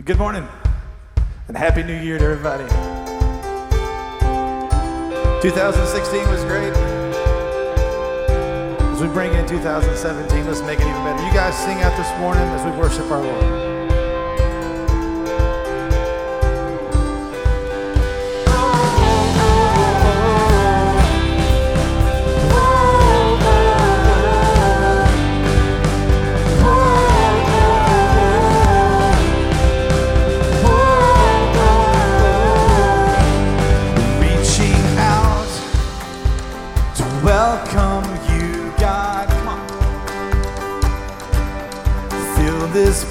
Good morning and Happy New Year to everybody. 2016 was great. As we bring in 2017, let's make it even better. You guys sing out this morning as we worship our Lord.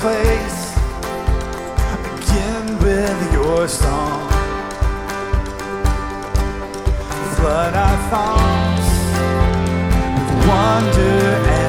place. Begin with your song. Flood I fall with wonder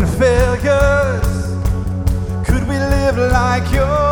and failures. Could we live like yours?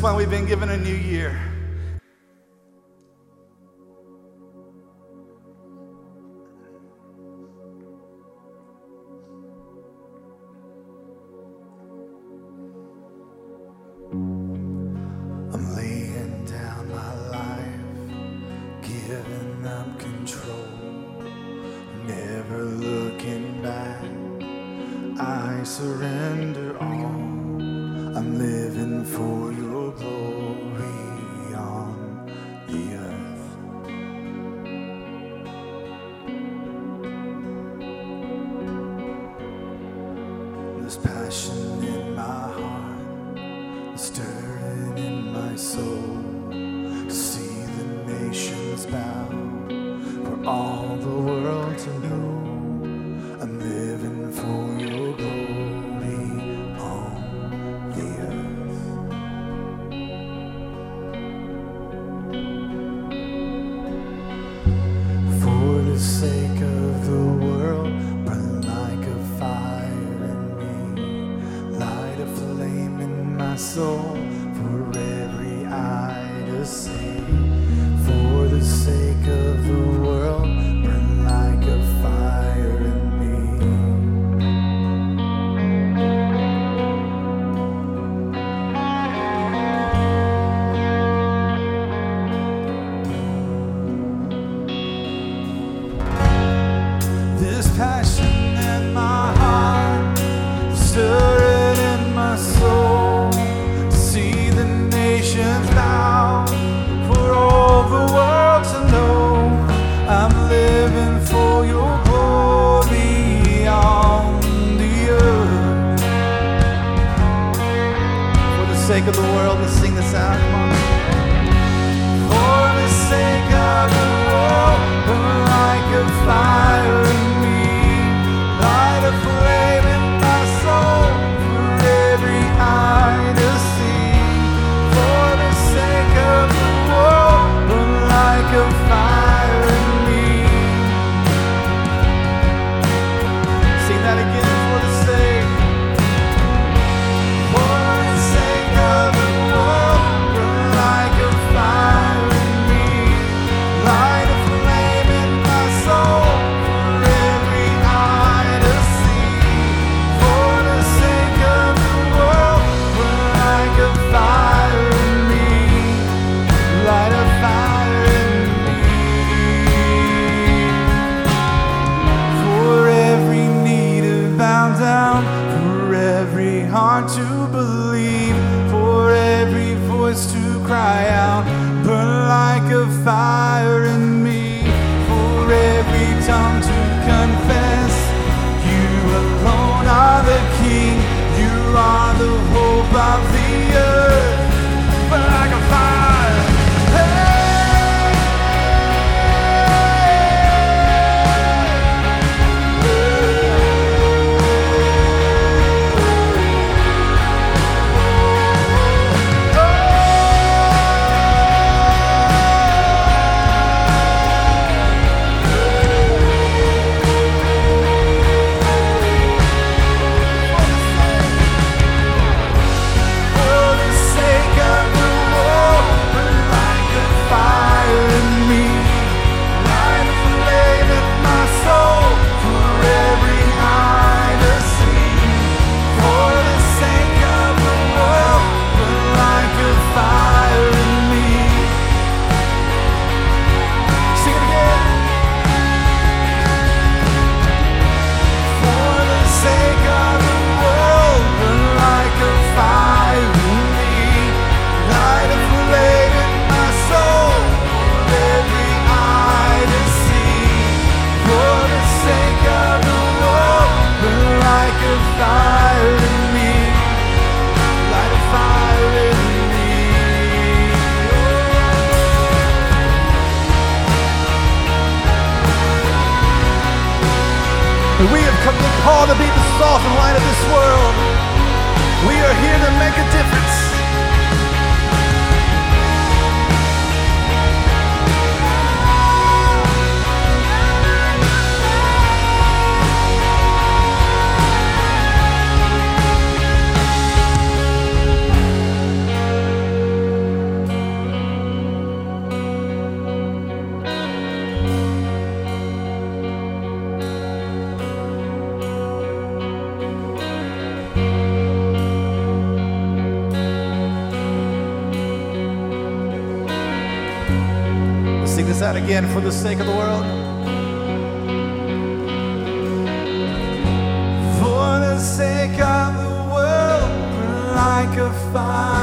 Why We've been given a new year. a difference. that again for the sake of the world? For the sake of the world, like a fire.